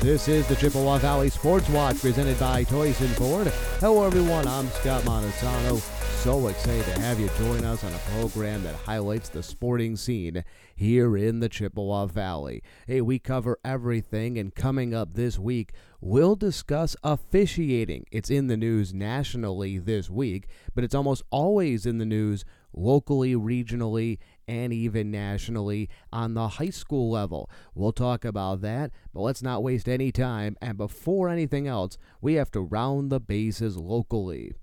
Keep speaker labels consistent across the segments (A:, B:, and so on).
A: This is the Chippewa Valley Sports Watch presented by Toycen Ford. Hello, everyone. I'm Scott Montesano. So excited to have you join us on a program that highlights the sporting scene here in the Chippewa Valley. Hey, we cover everything, and coming up this week, we'll discuss officiating. It's in the news nationally this week, but it's almost always in the news locally, regionally, and even nationally on the high school level. We'll talk about that, but let's not waste any time. And before anything else, we have to round the bases locally.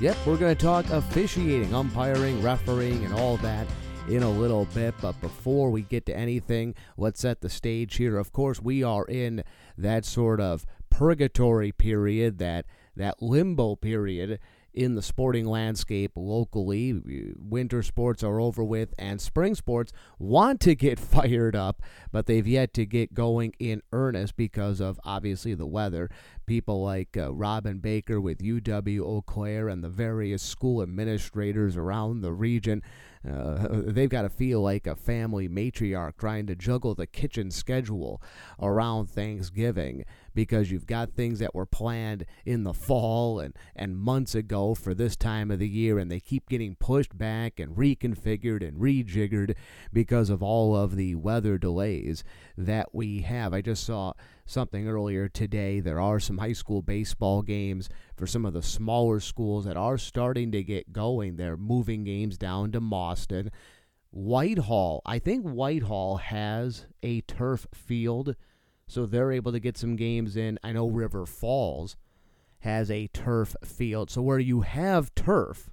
A: Yep, we're going to talk officiating, umpiring, refereeing, and all that in a little bit. But before we get to anything, let's set the stage here. Of course, we are in that sort of purgatory period, that that limbo period in the sporting landscape locally. Winter sports are over with, and spring sports want to get fired up, but they've yet to get going in earnest because of obviously the weather. People like uh, Robin Baker with UW Eau Claire and the various school administrators around the region uh, they've got to feel like a family matriarch trying to juggle the kitchen schedule around Thanksgiving because you've got things that were planned in the fall and, and months ago for this time of the year, and they keep getting pushed back and reconfigured and rejiggered because of all of the weather delays that we have. I just saw something earlier today. There are some high school baseball games for some of the smaller schools that are starting to get going. They're moving games down to Mauston. Whitehall, I think Whitehall has a turf field, so they're able to get some games in. I know River Falls has a turf field. So where you have turf,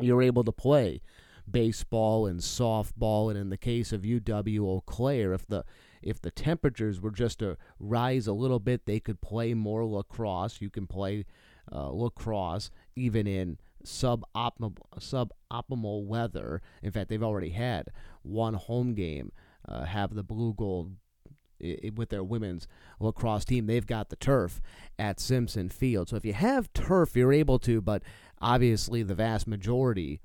A: you're able to play baseball and softball and in the case of UW Eau Claire if the if the temperatures were just to rise a little bit, they could play more lacrosse. You can play uh, lacrosse even in suboptimal suboptimal weather. In fact, they've already had one home game uh, have the blue gold with their women's lacrosse team. They've got the turf at Simpson Field. So if you have turf, you're able to, but obviously the vast majority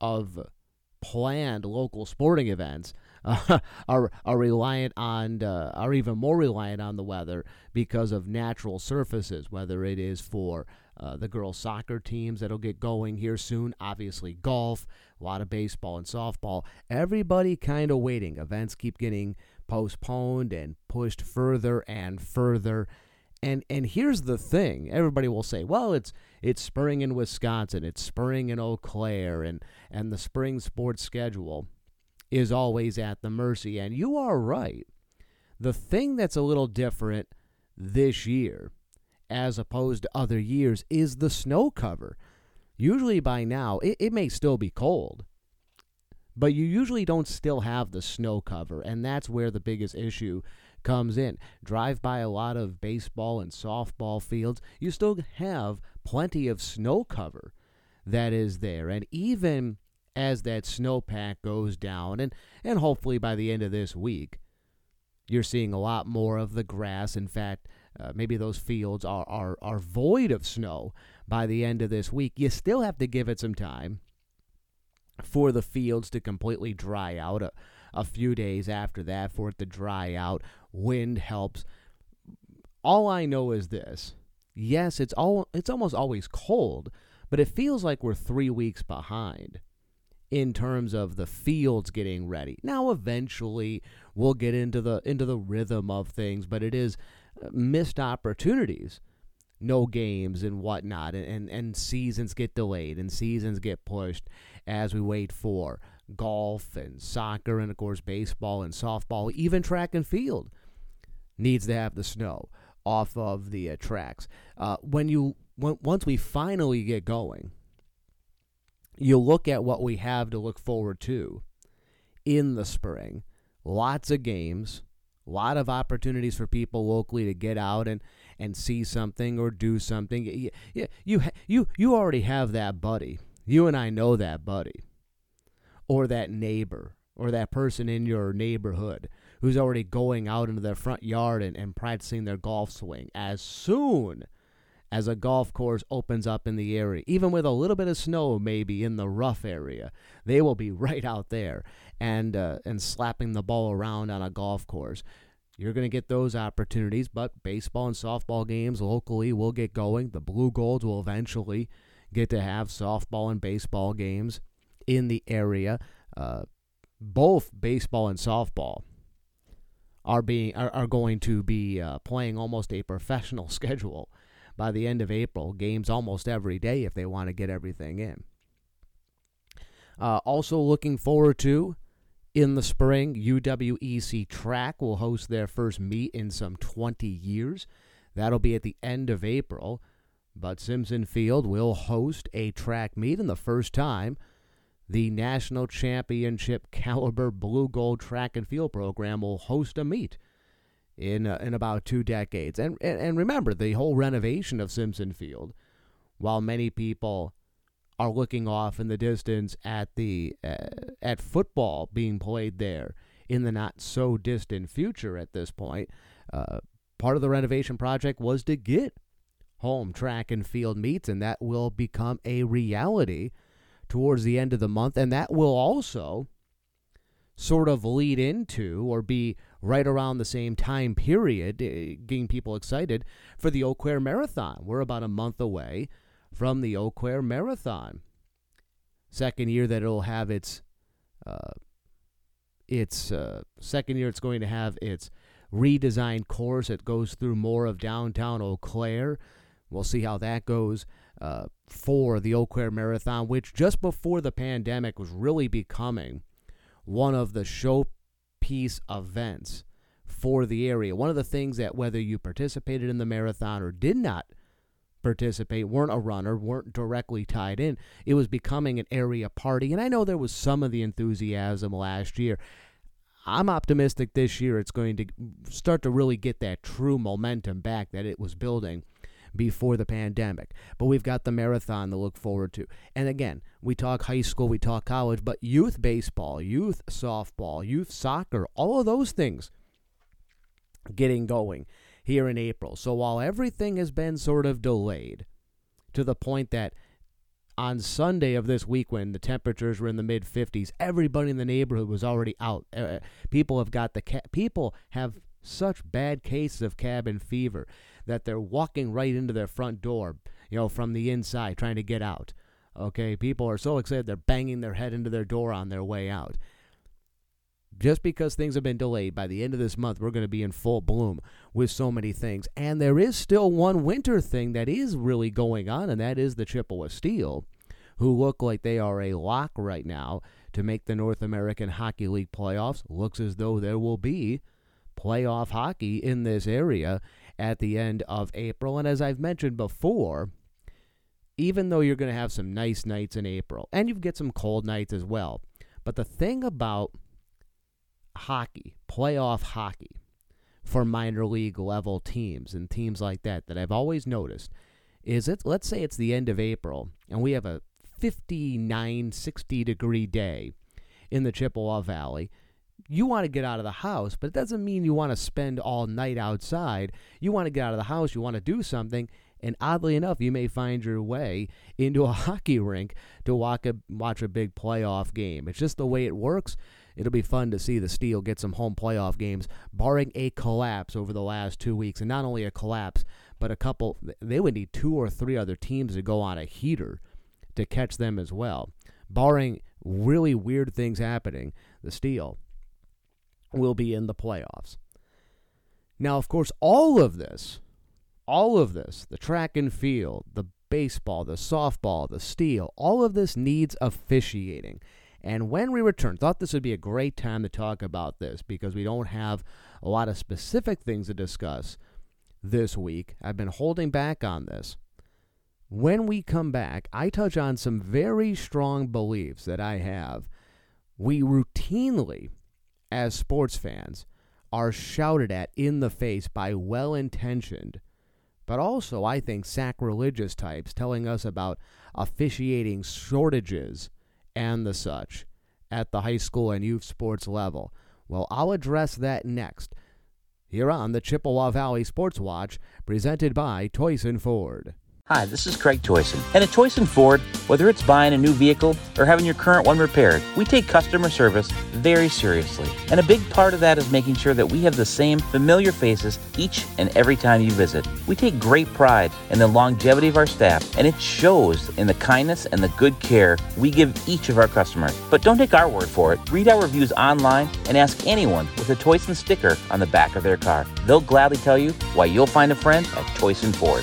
A: of planned local sporting events uh, are are reliant on uh, are even more reliant on the weather because of natural surfaces. Whether it is for uh, the girls' soccer teams that'll get going here soon, obviously golf, a lot of baseball and softball. Everybody kind of waiting. Events keep getting postponed and pushed further and further. And and here's the thing: everybody will say, "Well, it's it's spring in Wisconsin, it's spring in Eau Claire, and and the spring sports schedule." is always at the mercy. And you are right. The thing that's a little different this year, as opposed to other years, is the snow cover. Usually by now, it, it may still be cold, but you usually don't still have the snow cover. And that's where the biggest issue comes in. Drive by a lot of baseball and softball fields, you still have plenty of snow cover that is there. And even as that snowpack goes down, and, and hopefully by the end of this week, you're seeing a lot more of the grass. In fact, uh, maybe those fields are, are, are void of snow by the end of this week. You still have to give it some time for the fields to completely dry out. A, a few days after that, for it to dry out, wind helps. All I know is this: yes, it's all it's almost always cold, but it feels like we're three weeks behind in terms of the fields getting ready. Now eventually we'll get into the into the rhythm of things, but it is uh, missed opportunities. No games and whatnot, and, and, and seasons get delayed and seasons get pushed as we wait for golf and soccer and of course baseball and softball, even track and field needs to have the snow off of the uh, tracks. Uh, when you when, once we finally get going, you look at what we have to look forward to in the spring. Lots of games, a lot of opportunities for people locally to get out and, and see something or do something. You, you, you, you already have that buddy. You and I know that buddy or that neighbor or that person in your neighborhood who's already going out into their front yard and, and practicing their golf swing as soon – as a golf course opens up in the area, even with a little bit of snow maybe in the rough area. They will be right out there and uh, and slapping the ball around on a golf course. You're going to get those opportunities, but baseball and softball games locally will get going. The Blue Golds will eventually get to have softball and baseball games in the area. Uh, both baseball and softball are being are, are going to be uh, playing almost a professional schedule by the end of April. Games almost every day if they want to get everything in. Uh, also looking forward to in the spring, UWEC Track will host their first meet in some 20 years. That'll be at the end of April. But Simpson Field will host a track meet, and the first time the national championship caliber blue gold track and field program will host a meet in uh, in about two decades. And, and and remember the whole renovation of Simpson Field. While many people are looking off in the distance at the uh, at football being played there in the not so distant future at this point, uh, part of the renovation project was to get home track and field meets, and that will become a reality towards the end of the month, and that will also sort of lead into or be right around the same time period, uh, getting people excited for the Eau Claire Marathon. We're about a month away from the Eau Claire Marathon. Second year that it'll have its uh, its uh, second year it's going to have its redesigned course. It goes through more of downtown Eau Claire. We'll see how that goes uh, for the Eau Claire Marathon, which just before the pandemic was really becoming one of the showpiece events for the area. One of the things that whether you participated in the marathon or did not participate, weren't a runner, weren't directly tied in, it was becoming an area party. And I know there was some of the enthusiasm last year. I'm optimistic this year it's going to start to really get that true momentum back that it was building before the pandemic. But we've got the marathon to look forward to. And again, we talk high school, we talk college, but youth baseball, youth softball, youth soccer, all of those things getting going here in April. So while everything has been sort of delayed to the point that on Sunday of this week, when the temperatures were in the mid 50s, everybody in the neighborhood was already out. Uh, people have got the ca- people have such bad cases of cabin fever that they're walking right into their front door, you know, from the inside trying to get out. Okay, people are so excited they're banging their head into their door on their way out. Just because things have been delayed, by the end of this month, we're going to be in full bloom with so many things. And there is still one winter thing that is really going on, and that is the Chippewa Steel, who look like they are a lock right now to make the North American Hockey League playoffs. Looks as though there will be playoff hockey in this area at the end of April. And as I've mentioned before, even though you're going to have some nice nights in April, and you get some cold nights as well, but the thing about hockey, playoff hockey, for minor league level teams and teams like that, that I've always noticed is it, let's say it's the end of April and we have a 59, 60 degree day in the Chippewa Valley you want to get out of the house, but it doesn't mean you want to spend all night outside. You want to get out of the house, you want to do something, and oddly enough, you may find your way into a hockey rink to walk a, watch a big playoff game. It's just the way it works. It'll be fun to see the Steel get some home playoff games, barring a collapse over the last two weeks. And not only a collapse, but a couple, they would need two or three other teams to go on a heater to catch them as well. Barring really weird things happening, the Steel will be in the playoffs. Now, of course, all of this, all of this, the track and field, the baseball, the softball, the steel, all of this needs officiating. And when we return, thought this would be a great time to talk about this because we don't have a lot of specific things to discuss this week. I've been holding back on this. When we come back, I touch on some very strong beliefs that I have. We routinely as sports fans, are shouted at in the face by well intentioned, but also, I think, sacrilegious types telling us about officiating shortages and the such at the high school and youth sports level. Well, I'll address that next here on the Chippewa Valley Sports Watch, presented by Toycen Ford.
B: Hi, this is Craig Toycen. And at Toycen Ford, whether it's buying a new vehicle or having your current one repaired, we take customer service very seriously. And a big part of that is making sure that we have the same familiar faces each and every time you visit. We take great pride in the longevity of our staff, and it shows in the kindness and the good care we give each of our customers. But don't take our word for it. Read our reviews online and ask anyone with a Toycen sticker on the back of their car. They'll gladly tell you why you'll find a friend at Toycen Ford.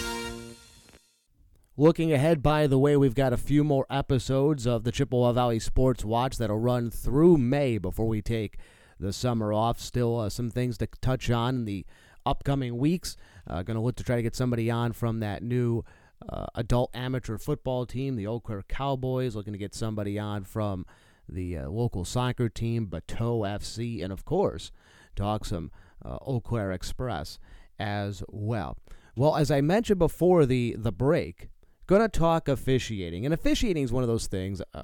A: Looking ahead, by the way, we've got a few more episodes of the Chippewa Valley Sports Watch that'll run through May before we take the summer off. Still, uh, some things to touch on in the upcoming weeks. Uh, Going to look to try to get somebody on from that new uh, adult amateur football team, the Eau Claire Cowboys. Looking to get somebody on from the uh, local soccer team, Bateau FC, and of course, talk some uh, Eau Claire Express as well. Well, as I mentioned before the the break, going to talk officiating. And officiating is one of those things, uh,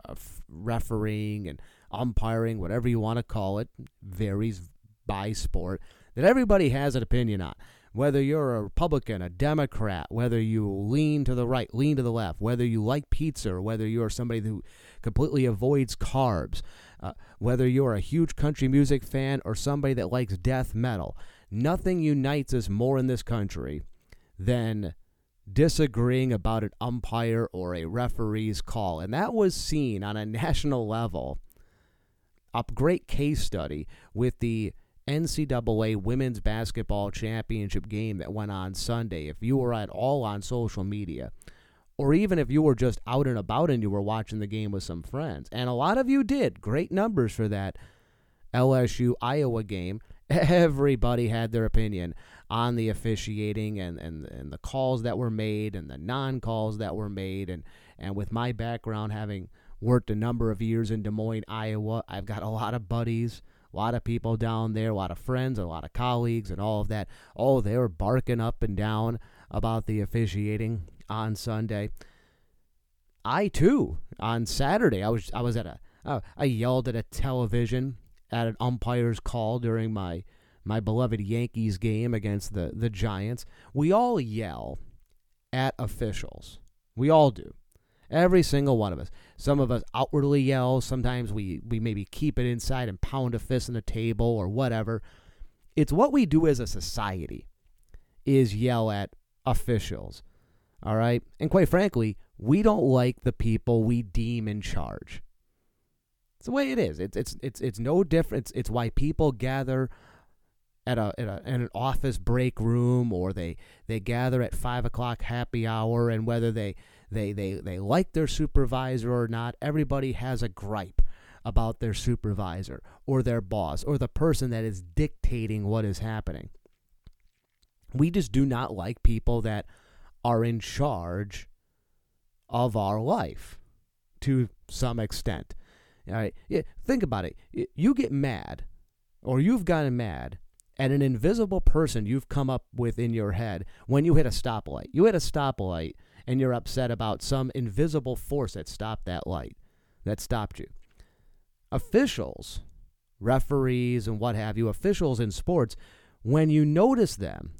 A: refereeing and umpiring, whatever you want to call it, varies by sport, that everybody has an opinion on. Whether you're a Republican, a Democrat, whether you lean to the right, lean to the left, whether you like pizza, or whether you're somebody who completely avoids carbs, uh, whether you're a huge country music fan or somebody that likes death metal, nothing unites us more in this country than disagreeing about an umpire or a referee's call. And that was seen on a national level. A great case study with the NCAA Women's Basketball Championship game that went on Sunday. If you were at all on social media, or even if you were just out and about and you were watching the game with some friends, and a lot of you did, great numbers for that LSU Iowa game. Everybody had their opinion on the officiating and, and, and the calls that were made and the non calls that were made. And, and with my background, having worked a number of years in Des Moines, Iowa, I've got a lot of buddies, a lot of people down there, a lot of friends, a lot of colleagues, and all of that. Oh, they were barking up and down about the officiating on Sunday. I too on Saturday I was I was at a uh, I yelled at a television at an umpire's call during my my beloved Yankees game against the, the Giants, we all yell at officials. We all do. Every single one of us. Some of us outwardly yell. Sometimes we, we maybe keep it inside and pound a fist on the table or whatever. It's what we do as a society is yell at officials. All right? And quite frankly, we don't like the people we deem in charge. It's the way it is. It's it's it's it's no different. It's, it's why people gather at a, at a in an office break room or they they gather at five o'clock happy hour and whether they they they they like their supervisor or not everybody has a gripe about their supervisor or their boss or the person that is dictating what is happening we just do not like people that are in charge of our life to some extent all right yeah, think about it you get mad or you've gotten mad at an invisible person you've come up with in your head when you hit a stoplight. You hit a stoplight and you're upset about some invisible force that stopped that light, that stopped you. Officials, referees, and what have you, officials in sports, when you notice them,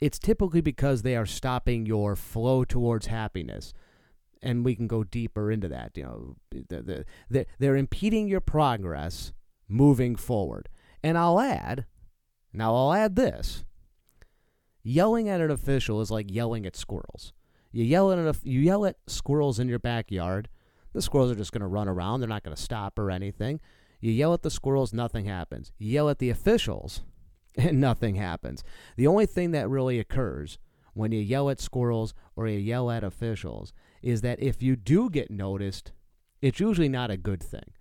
A: it's typically because they are stopping your flow towards happiness. And we can go deeper into that. You know, the, the, they're impeding your progress moving forward. And I'll add, now I'll add this. Yelling at an official is like yelling at squirrels. You yell at you yell at squirrels in your backyard. The squirrels are just going to run around. They're not going to stop or anything. You yell at the squirrels, nothing happens. You yell at the officials, and nothing happens. The only thing that really occurs when you yell at squirrels or you yell at officials is that if you do get noticed, it's usually not a good thing.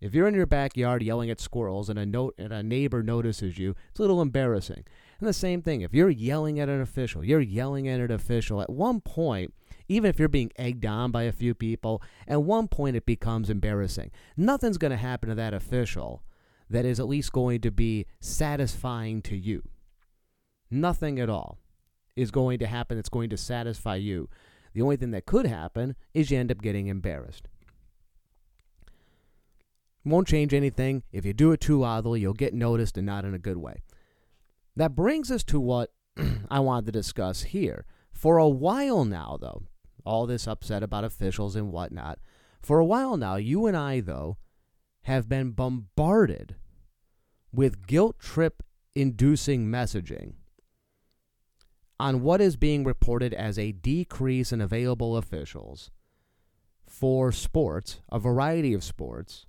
A: If you're in your backyard yelling at squirrels and a note and a neighbor notices you, it's a little embarrassing. And the same thing, if you're yelling at an official, you're yelling at an official, at one point, even if you're being egged on by a few people, at one point it becomes embarrassing. Nothing's going to happen to that official that is at least going to be satisfying to you. Nothing at all is going to happen that's going to satisfy you. The only thing that could happen is you end up getting embarrassed. Won't change anything. If you do it too loudly, you'll get noticed and not in a good way. That brings us to what I wanted to discuss here For a while now, though, all this upset about officials and whatnot, for a while now, you and I, though, have been bombarded with guilt trip inducing messaging on what is being reported as a decrease in available officials for sports, a variety of sports,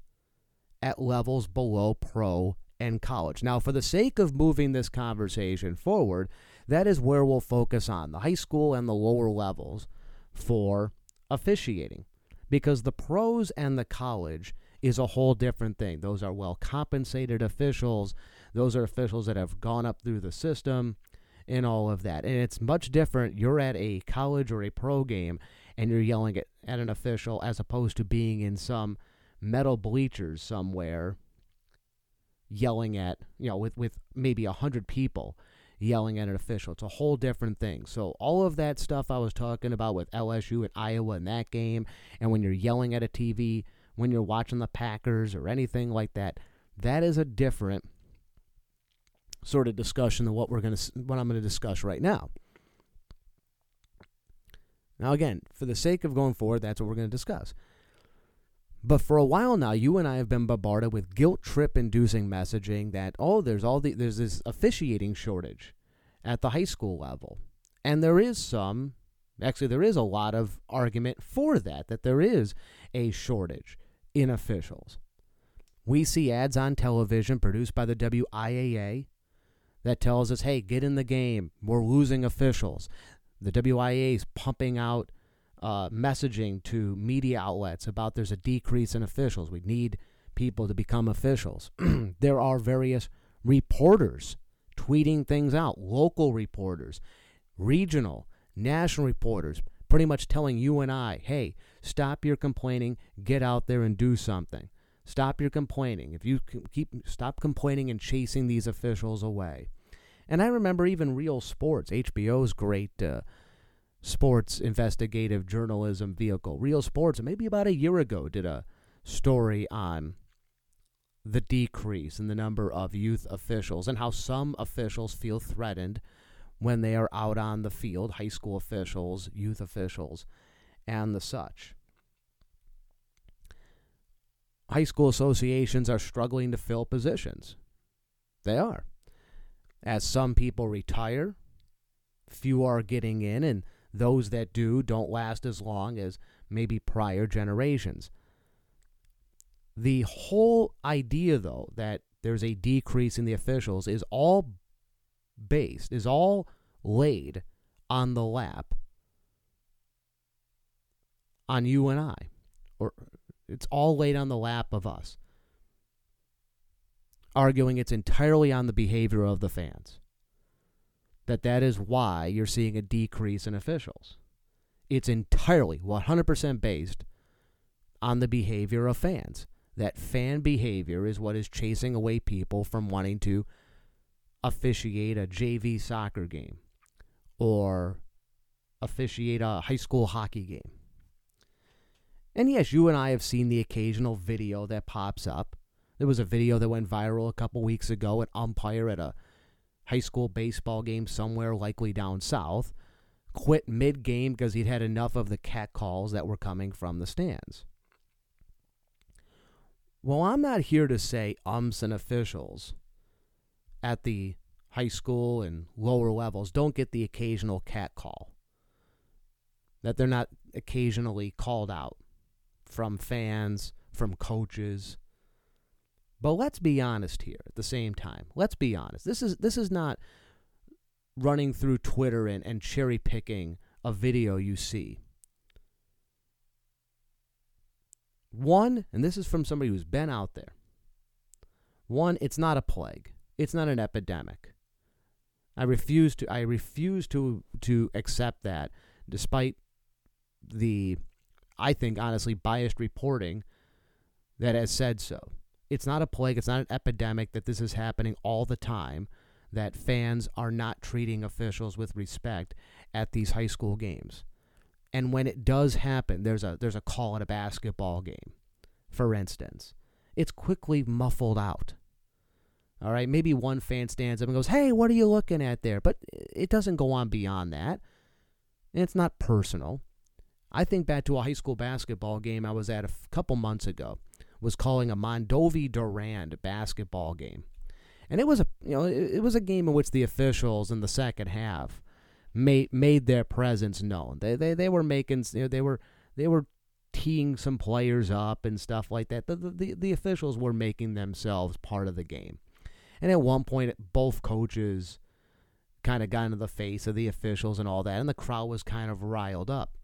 A: at levels below pro and college. Now, for the sake of moving this conversation forward, that is where we'll focus on the high school and the lower levels for officiating because the pros and the college is a whole different thing. Those are well compensated officials, those are officials that have gone up through the system and all of that. And it's much different. You're at a college or a pro game and you're yelling at, at an official as opposed to being in some metal bleachers somewhere yelling at, you know, with, with maybe a hundred people yelling at an official. It's a whole different thing. So all of that stuff I was talking about with LSU and Iowa in that game, and when you're yelling at a TV, when you're watching the Packers or anything like that, that is a different sort of discussion than what we're going to what I'm going to discuss right now. Now again, for the sake of going forward, that's what we're going to discuss. But for a while now, you and I have been bombarded with guilt trip inducing messaging that oh, there's all the there's this officiating shortage at the high school level. And there is some actually there is a lot of argument for that that there is a shortage in officials. We see ads on television produced by the WIAA that tells us, "Hey, get in the game. We're losing officials." The WIAA is pumping out uh, messaging to media outlets about there's a decrease in officials. We need people to become officials. there are various reporters tweeting things out, local reporters, regional, national reporters, pretty much telling you and I, hey, stop your complaining, get out there and do something. Stop your complaining. If you keep stop complaining and chasing these officials away. And I remember even Real Sports, HBO's great uh, sports investigative journalism vehicle. Real Sports, maybe about a year ago, did a story on the decrease in the number of youth officials and how some officials feel threatened when they are out on the field, high school officials, youth officials, and the such. High school associations are struggling to fill positions. They are. As some people retire, few are getting in, and those that do don't last as long as maybe prior generations. The whole idea, though, that there's a decrease in the officials is all based, is all laid on the lap on you and I. Or it's all laid on the lap of us. Arguing it's entirely on the behavior of the fans that that is why you're seeing a decrease in officials. It's entirely 100% based on the behavior of fans. That fan behavior is what is chasing away people from wanting to officiate a JV soccer game or officiate a high school hockey game. And yes, you and I have seen the occasional video that pops up. There was a video that went viral a couple weeks ago, an umpire at a high school baseball game somewhere, likely down south, quit mid game because he'd had enough of the cat calls that were coming from the stands. Well, I'm not here to say umps and officials at the high school and lower levels don't get the occasional cat call, that they're not occasionally called out from fans, from coaches, but let's be honest here at the same time. Let's be honest. This is this is not running through Twitter and, and cherry picking a video you see. One, and this is from somebody who's been out there. One, it's not a plague. It's not an epidemic. I refuse to I refuse to to accept that despite the I think honestly biased reporting that has said so it's not a plague, it's not an epidemic that this is happening all the time, that fans are not treating officials with respect at these high school games. And when it does happen, there's a there's a call at a basketball game, for instance. It's quickly muffled out. All right, maybe one fan stands up and goes, "Hey, what are you looking at there?" But it doesn't go on beyond that. and it's not personal. I think back to a high school basketball game I was at a f- couple months ago. Was calling a Mondovi Durand basketball game, and it was a you know it, it was a game in which the officials in the second half made made their presence known. They they they were making you know, they were they were teeing some players up and stuff like that. The, the the officials were making themselves part of the game, and at one point both coaches kind of got into the face of the officials and all that, and the crowd was kind of riled up.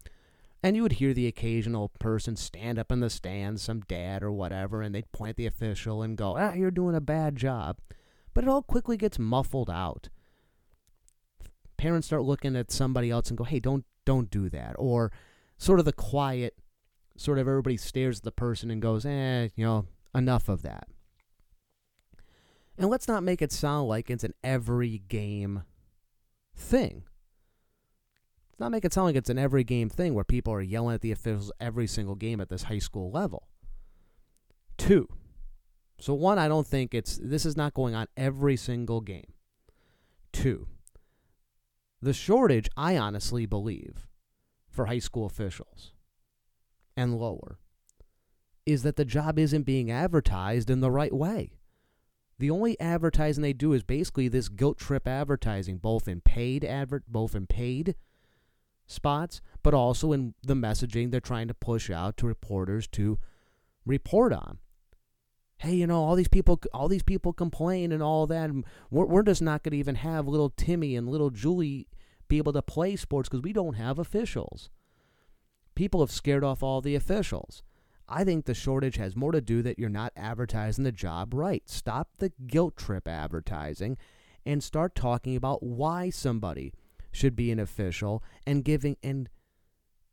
A: And you would hear the occasional person stand up in the stands, some dad or whatever, and they'd point at the official and go, ah, you're doing a bad job. But it all quickly gets muffled out. Parents start looking at somebody else and go, hey, don't don't do that. Or sort of the quiet, sort of everybody stares at the person and goes, eh, you know, enough of that. And let's not make it sound like it's an every game thing not make it sound like it's an every game thing where people are yelling at the officials every single game at this high school level. Two. So one, I don't think it's this is not going on every single game. Two. The shortage, I honestly believe, for high school officials and lower is that the job isn't being advertised in the right way. The only advertising they do is basically this guilt trip advertising, both in paid advert, both in paid spots, but also in the messaging they're trying to push out to reporters to report on. Hey, you know, all these people, all these people complain and all that. And we're, we're just not going to even have little Timmy and little Julie be able to play sports because we don't have officials. People have scared off all the officials. I think the shortage has more to do that you're not advertising the job right. Stop the guilt trip advertising and start talking about why somebody should be an official and giving and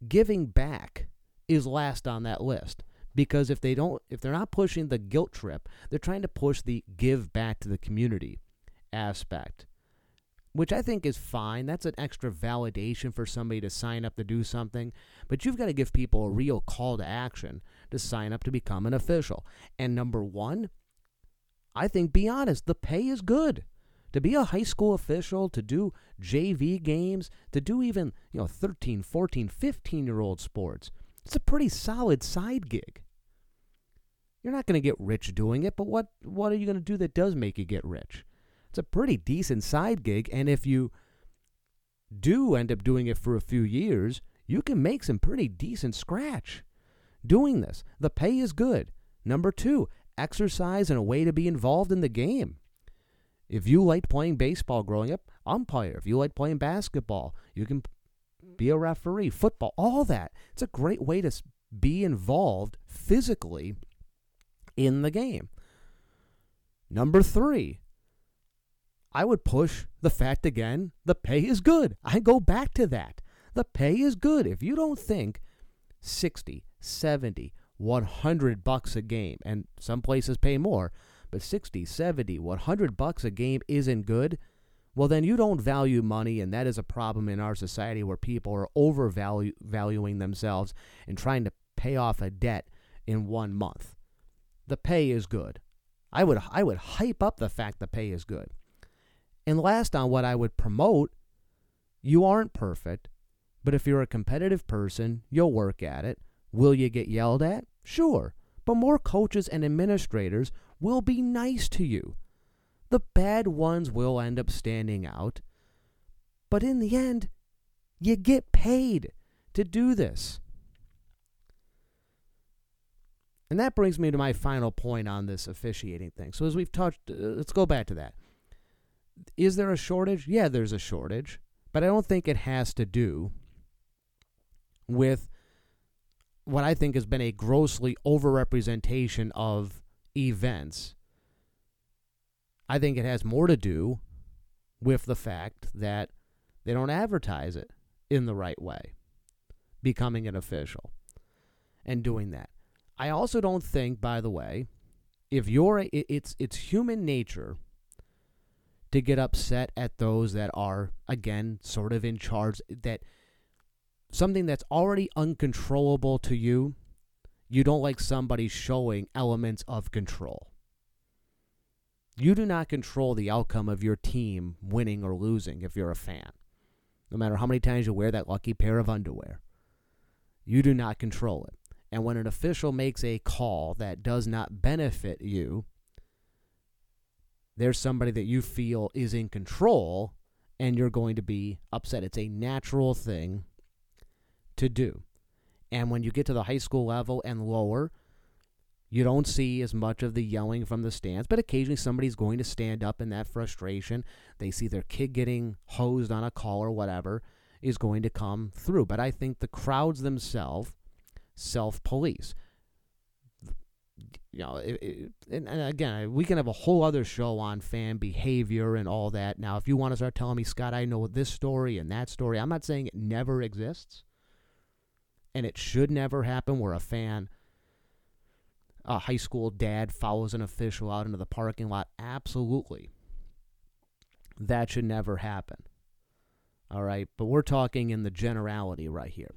A: giving back is last on that list because if they don't if they're not pushing the guilt trip they're trying to push the give back to the community aspect which I think is fine. That's an extra validation for somebody to sign up to do something. But you've got to give people a real call to action to sign up to become an official. And number one, I think, be honest, the pay is good to be a high school official, to do JV games, to do even, you know, 13, 14, 15 year old sports, it's a pretty solid side gig. You're not going to get rich doing it, but what, what are you going to do that does make you get rich? It's a pretty decent side gig, and if you do end up doing it for a few years, you can make some pretty decent scratch doing this. The pay is good. Number two, exercise and a way to be involved in the game. If you liked playing baseball growing up, umpire. If you like playing basketball, you can be a referee, football, all that. It's a great way to be involved physically in the game. Number three, I would push the fact again the pay is good. I go back to that. The pay is good. If you don't think 60, 70, 100 bucks a game, and some places pay more, but 60, 70, 100 bucks a game isn't good, well, then you don't value money, and that is a problem in our society where people are overvaluing themselves and trying to pay off a debt in one month. The pay is good. I would I would hype up the fact the pay is good. And last on what I would promote, you aren't perfect, but if you're a competitive person, you'll work at it. Will you get yelled at? Sure. But more coaches and administrators will be nice to you. The bad ones will end up standing out. But in the end, you get paid to do this. And that brings me to my final point on this officiating thing. So, as we've touched, uh, let's go back to that. Is there a shortage? Yeah, there's a shortage. But I don't think it has to do with what I think has been a grossly overrepresentation of events. I think it has more to do with the fact that they don't advertise it in the right way, becoming an official and doing that. I also don't think, by the way, if you're a, it's it's human nature to get upset at those that are again sort of in charge that something that's already uncontrollable to you you don't like somebody showing elements of control. You do not control the outcome of your team winning or losing if you're a fan. no matter how many times you wear that lucky pair of underwear. You do not control it. And when an official makes a call that does not benefit you, there's somebody that you feel is in control and you're going to be upset. It's a natural thing to do. And when you get to the high school level and lower, you don't see as much of the yelling from the stands, but occasionally somebody's going to stand up in that frustration. They see their kid getting hosed on a call or whatever is going to come through. But I think the crowds themselves self police. You know, it, it, and, and again, we can have a whole other show on fan behavior and all that. Now, if you want to start telling me, Scott, I know this story and that story, I'm not saying it never exists and it should never happen where a fan a high school dad follows an official out into the parking lot. Absolutely. That should never happen. All right? But we're talking in the generality right here.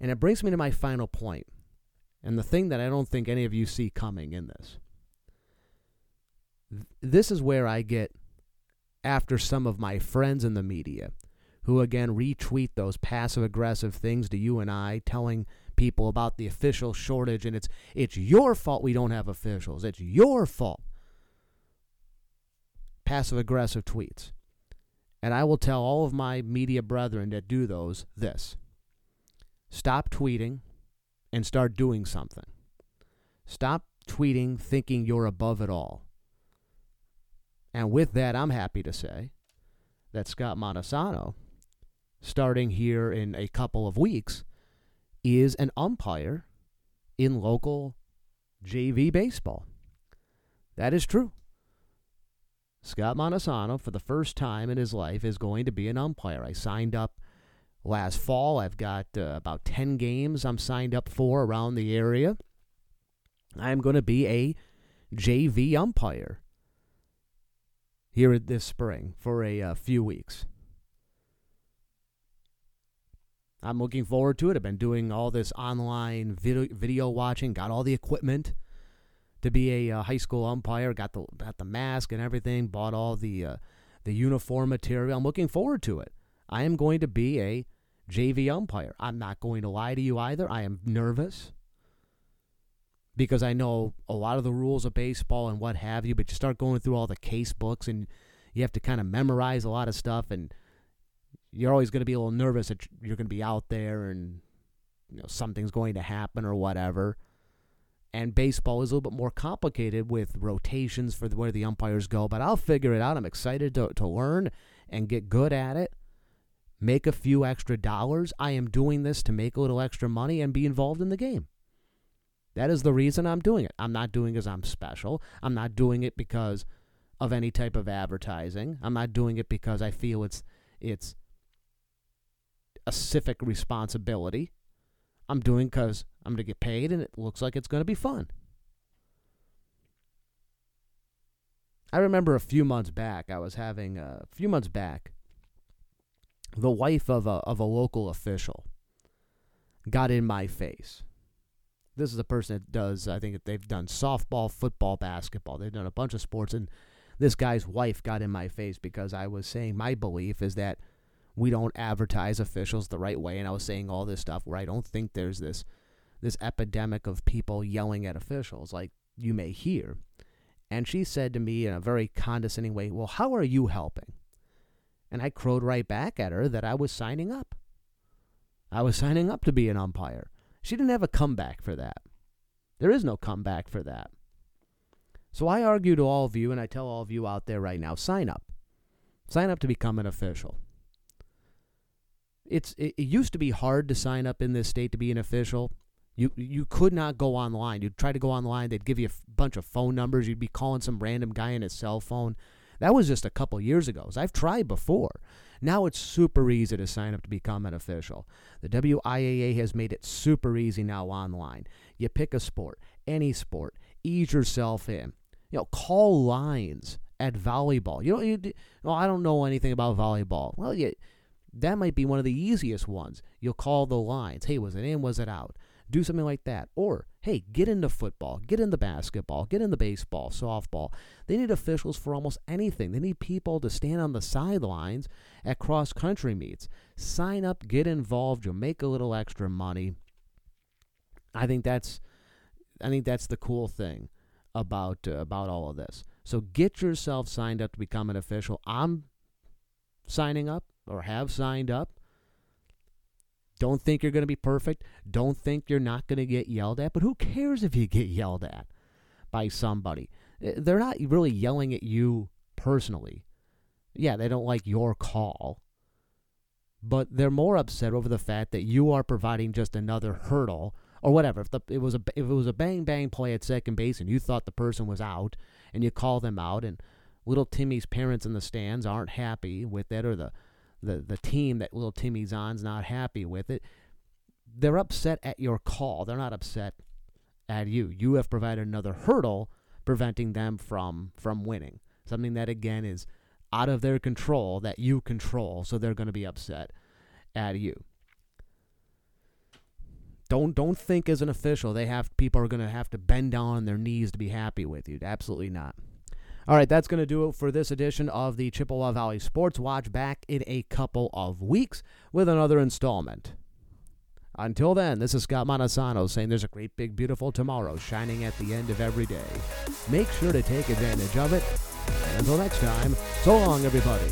A: And it brings me to my final point and the thing that i don't think any of you see coming in this. This is where i get after some of my friends in the media who again retweet those passive aggressive things to you and I, telling people about the official shortage and it's it's your fault we don't have officials. It's your fault. Passive aggressive tweets. And I will tell all of my media brethren that do those this. Stop tweeting and start doing something. Stop tweeting thinking you're above it all. And with that, I'm happy to say that Scott Montesano starting here in a couple of weeks, is an umpire in local JV baseball. That is true. Scott Montesano, for the first time in his life, is going to be an umpire. I signed up last fall. I've got uh, about 10 games I'm signed up for around the area. I'm going to be a JV umpire here this spring for a uh, few weeks. I'm looking forward to it. I've been doing all this online video, video watching, got all the equipment to be a uh, high school umpire, got the got the mask and everything, bought all the uh, the uniform material. I'm looking forward to it. I am going to be a JV umpire. I'm not going to lie to you either. I am nervous because I know a lot of the rules of baseball and what have you, but you start going through all the case books and you have to kind of memorize a lot of stuff and you're always going to be a little nervous that you're going to be out there and you know something's going to happen or whatever. And baseball is a little bit more complicated with rotations for where the umpires go, but I'll figure it out. I'm excited to, to learn and get good at it, make a few extra dollars. I am doing this to make a little extra money and be involved in the game. That is the reason I'm doing it. I'm not doing it because I'm special. I'm not doing it because of any type of advertising. I'm not doing it because I feel it's it's a civic responsibility. I'm doing because I'm going to get paid and it looks like it's going to be fun. I remember a few months back, I was having a few months back, the wife of a, of a local official got in my face. This is a person that does, I think they've done softball, football, basketball. They've done a bunch of sports. And this guy's wife got in my face because I was saying my belief is that we don't advertise officials the right way. And I was saying all this stuff where I don't think there's this this epidemic of people yelling at officials like you may hear. And she said to me in a very condescending way, Well, how are you helping? And I crowed right back at her that I was signing up. I was signing up to be an umpire. She didn't have a comeback for that. There is no comeback for that. So I argue to all of you, and I tell all of you out there right now sign up. Sign up to become an official it's it, it used to be hard to sign up in this state to be an official. You you could not go online. You'd try to go online, they'd give you a bunch of phone numbers. You'd be calling some random guy on his cell phone. That was just a couple years ago. So I've tried before. Now it's super easy to sign up to become an official. The WIAA has made it super easy now online. You pick a sport, any sport, ease yourself in. You know, call lines at volleyball. You know, you, well, I don't know anything about volleyball. Well, you that might be one of the easiest ones. You'll call the lines. Hey, was it in? Was it out? Do something like that. Or, hey, get into football, get into basketball, get into baseball, softball. They need officials for almost anything. They need people to stand on the sidelines at cross country meets. Sign up, get involved, you'll make a little extra money. I think that's I think that's the cool thing about uh, about all of this. So get yourself signed up to become an official. I'm signing up or have signed up. Don't think you're going to be perfect. Don't think you're not going to get yelled at. But who cares if you get yelled at by somebody? Eh, they're not really yelling at you personally. Yeah, they don't like your call. But they're more upset over the fact that you are providing just another hurdle or whatever. If the, it was a if it was a bang bang play at second base and you thought the person was out and you call them out and little Timmy's parents in the stands aren't happy with it or the the, the team that little Timmy on's not happy with it, they're upset at your call. They're not upset at you. You have provided another hurdle preventing them from from winning. Something that again is out of their control that you control, so they're going to be upset at you. Don't don't think as an official they have people are going to have to bend down on their knees to be happy with you. Absolutely not. All right, that's going to do it for this edition of the Chippewa Valley Sports Watch. Back in a couple of weeks with another installment. Until then, this is Scott Montesano saying there's a great, big, beautiful tomorrow shining at the end of every day. Make sure to take advantage of it. And until next time, so long, everybody.